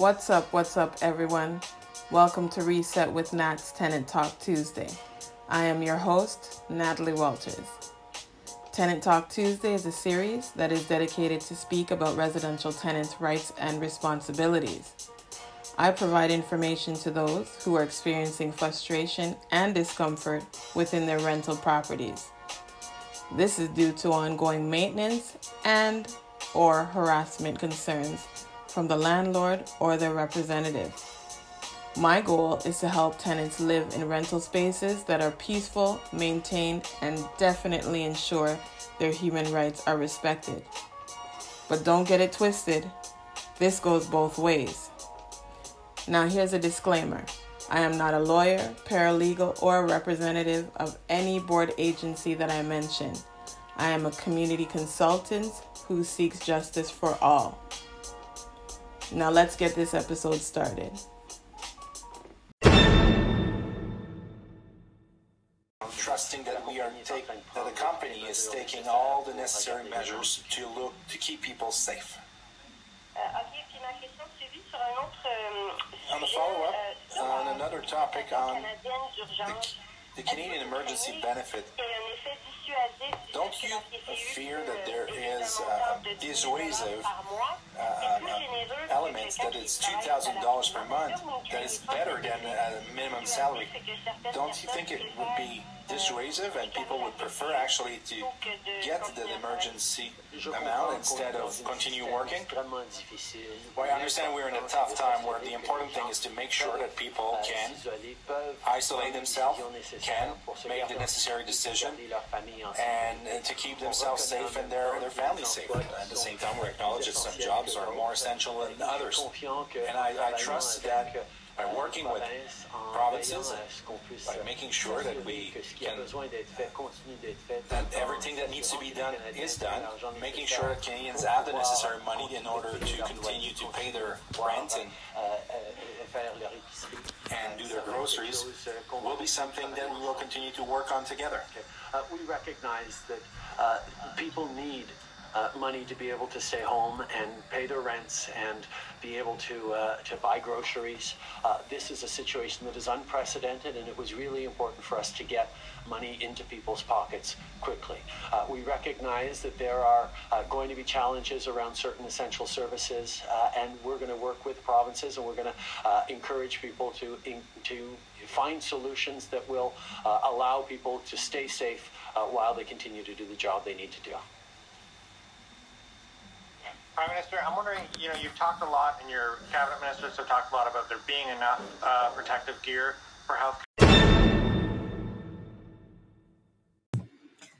What's up? What's up, everyone? Welcome to Reset with Nat's Tenant Talk Tuesday. I am your host, Natalie Walters. Tenant Talk Tuesday is a series that is dedicated to speak about residential tenants' rights and responsibilities. I provide information to those who are experiencing frustration and discomfort within their rental properties. This is due to ongoing maintenance and or harassment concerns from the landlord or their representative. My goal is to help tenants live in rental spaces that are peaceful, maintained, and definitely ensure their human rights are respected. But don't get it twisted, this goes both ways. Now, here's a disclaimer I am not a lawyer, paralegal, or a representative of any board agency that I mention. I am a community consultant who seeks justice for all. Now, let's get this episode started. trusting that we are take, that the company is taking all the necessary measures to look to keep people safe. On the follow-up, on another topic on the, the Canadian Emergency Benefit, don't you fear that there is a dissuasive uh, elements that it's $2,000 per month that is better than a minimum salary? Don't you think it would be dissuasive and people would prefer actually to get the emergency amount instead of continue working? Well, I understand we're in a tough time where the important thing is to make sure that people can isolate themselves, can make the necessary decision, and to keep themselves safe and their, their families safe. At the same time, we acknowledge that some jobs are more essential than others. And I, I trust that by working with provinces, by making sure that we can, that everything that needs to be done is done, making sure that Canadians have the necessary money in order to continue to pay their rent and and do their groceries will be something that we will continue to work on together. Uh, we recognize that uh, people need uh, money to be able to stay home and pay their rents and be able to uh, to buy groceries. Uh, this is a situation that is unprecedented, and it was really important for us to get money into people's pockets quickly. Uh, we recognize that there are uh, going to be challenges around certain essential services, uh, and we're going to work with provinces, and we're going to encourage people to in, to find solutions that will allow people to stay safe while they continue to do the job they need to do. Prime Minister, I'm wondering, you know, you've talked a lot, and your cabinet ministers have talked a lot about there being enough uh, protective gear for health.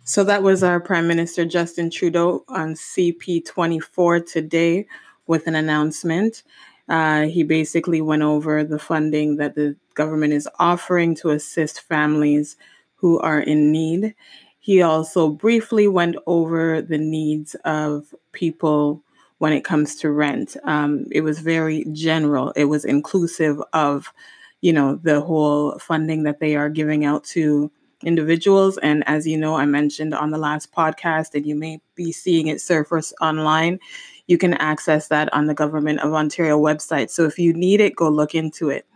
So that was our Prime Minister Justin Trudeau on CP24 today with an announcement. Uh, he basically went over the funding that the government is offering to assist families who are in need. He also briefly went over the needs of people when it comes to rent. Um, it was very general. It was inclusive of, you know, the whole funding that they are giving out to individuals. And as you know, I mentioned on the last podcast, and you may be seeing it surface online, you can access that on the Government of Ontario website. So if you need it, go look into it.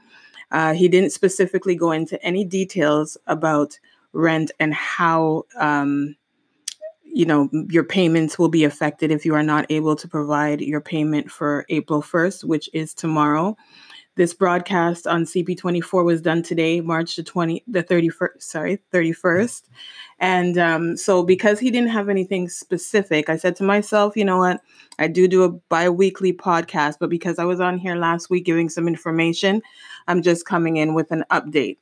Uh, he didn't specifically go into any details about rent and how um, you know your payments will be affected if you are not able to provide your payment for April 1st, which is tomorrow. This broadcast on CP24 was done today, March the 20, the 31st, sorry, 31st. And um, so because he didn't have anything specific, I said to myself, you know what? I do do a bi-weekly podcast, but because I was on here last week giving some information, I'm just coming in with an update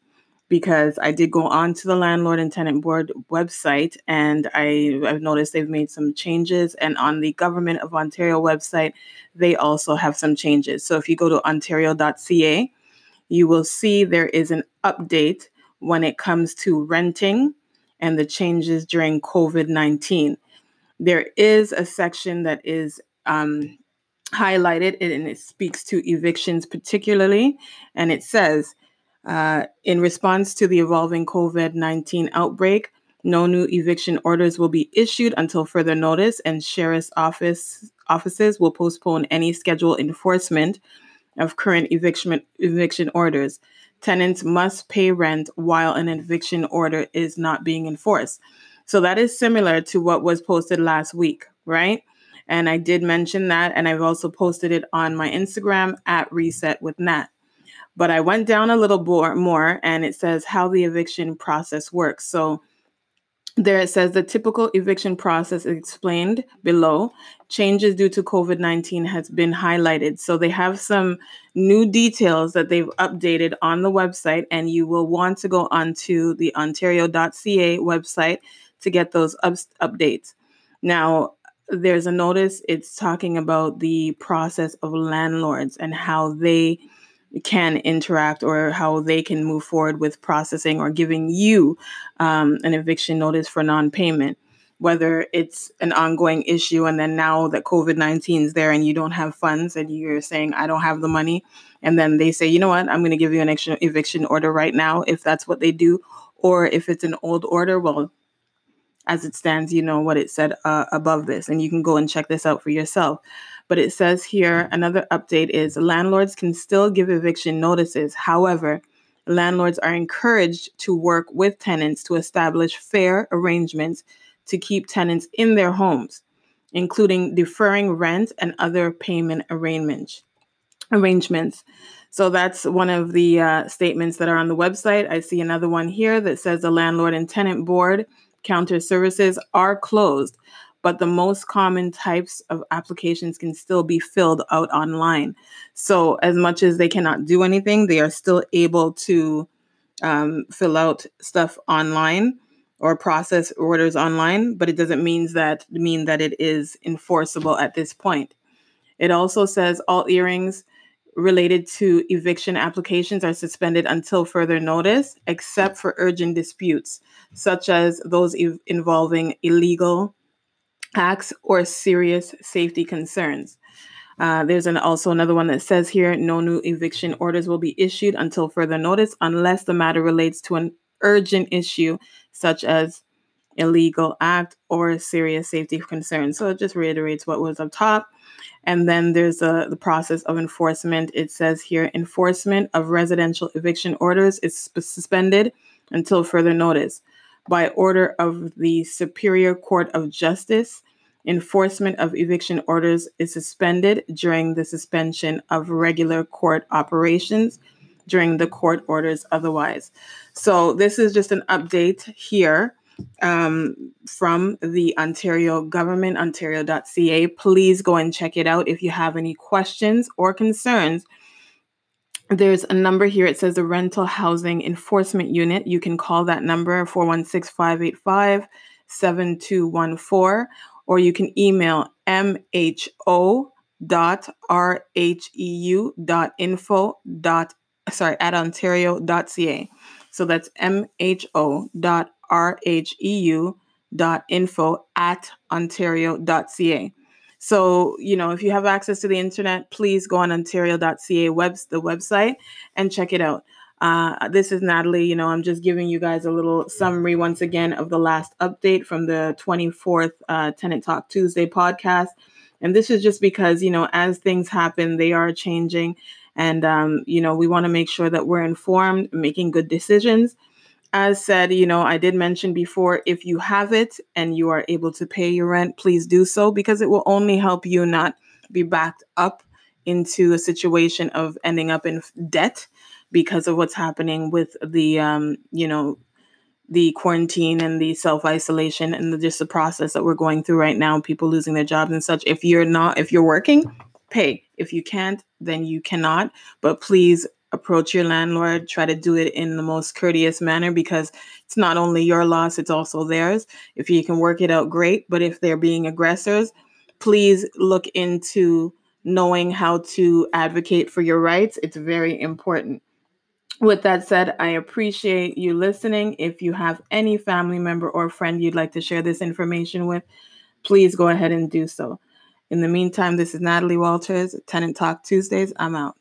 because I did go on to the landlord and tenant board website and I, have noticed they've made some changes. And on the Government of Ontario website, they also have some changes. So if you go to ontario.ca, you will see there is an update when it comes to renting and the changes during COVID 19. There is a section that is um, highlighted and it speaks to evictions particularly. And it says, uh, in response to the evolving COVID 19 outbreak, no new eviction orders will be issued until further notice, and sheriff's office offices will postpone any scheduled enforcement of current eviction eviction orders. Tenants must pay rent while an eviction order is not being enforced. So that is similar to what was posted last week, right? And I did mention that, and I've also posted it on my Instagram at Reset with Nat. But I went down a little more, and it says how the eviction process works. So there it says the typical eviction process explained below. Changes due to COVID 19 has been highlighted. So they have some new details that they've updated on the website, and you will want to go onto the ontario.ca website to get those up- updates. Now, there's a notice, it's talking about the process of landlords and how they can interact or how they can move forward with processing or giving you um, an eviction notice for non-payment. Whether it's an ongoing issue and then now that covid-19 is there and you don't have funds and you're saying i don't have the money and then they say you know what? I'm going to give you an eviction order right now if that's what they do or if it's an old order well as it stands you know what it said uh, above this and you can go and check this out for yourself but it says here another update is landlords can still give eviction notices. However, landlords are encouraged to work with tenants to establish fair arrangements to keep tenants in their homes, including deferring rent and other payment arrangements. Arrangements. So that's one of the uh, statements that are on the website. I see another one here that says the landlord and tenant board counter services are closed but the most common types of applications can still be filled out online. So, as much as they cannot do anything, they are still able to um, fill out stuff online or process orders online, but it doesn't mean that mean that it is enforceable at this point. It also says all earrings related to eviction applications are suspended until further notice, except for urgent disputes, such as those ev- involving illegal acts or serious safety concerns. Uh, there's an, also another one that says here no new eviction orders will be issued until further notice unless the matter relates to an urgent issue such as illegal act or serious safety concern. So it just reiterates what was up top. And then there's a, the process of enforcement. It says here enforcement of residential eviction orders is suspended until further notice by order of the Superior Court of Justice. Enforcement of eviction orders is suspended during the suspension of regular court operations during the court orders otherwise. So, this is just an update here um, from the Ontario government, ontario.ca. Please go and check it out if you have any questions or concerns there's a number here. It says the Rental Housing Enforcement Unit. You can call that number 416 585 7214, or you can email mho dot rheu dot info dot sorry at ontario.ca so that's mho dot rheu dot info at ontario.ca so, you know, if you have access to the internet, please go on ontario.ca webs the website and check it out. Uh, this is Natalie. You know, I'm just giving you guys a little summary once again of the last update from the 24th uh, Tenant Talk Tuesday podcast. And this is just because, you know, as things happen, they are changing. And, um, you know, we want to make sure that we're informed, making good decisions as said, you know, I did mention before if you have it and you are able to pay your rent, please do so because it will only help you not be backed up into a situation of ending up in debt because of what's happening with the, um, you know, the quarantine and the self isolation and the, just the process that we're going through right now, people losing their jobs and such. If you're not, if you're working, pay. If you can't, then you cannot. But please approach your landlord, try to do it in the most courteous manner because it's not only your loss, it's also theirs. If you can work it out, great. But if they're being aggressors, please look into knowing how to advocate for your rights. It's very important. With that said, I appreciate you listening. If you have any family member or friend you'd like to share this information with, please go ahead and do so. In the meantime, this is Natalie Walters, Tenant Talk Tuesdays. I'm out.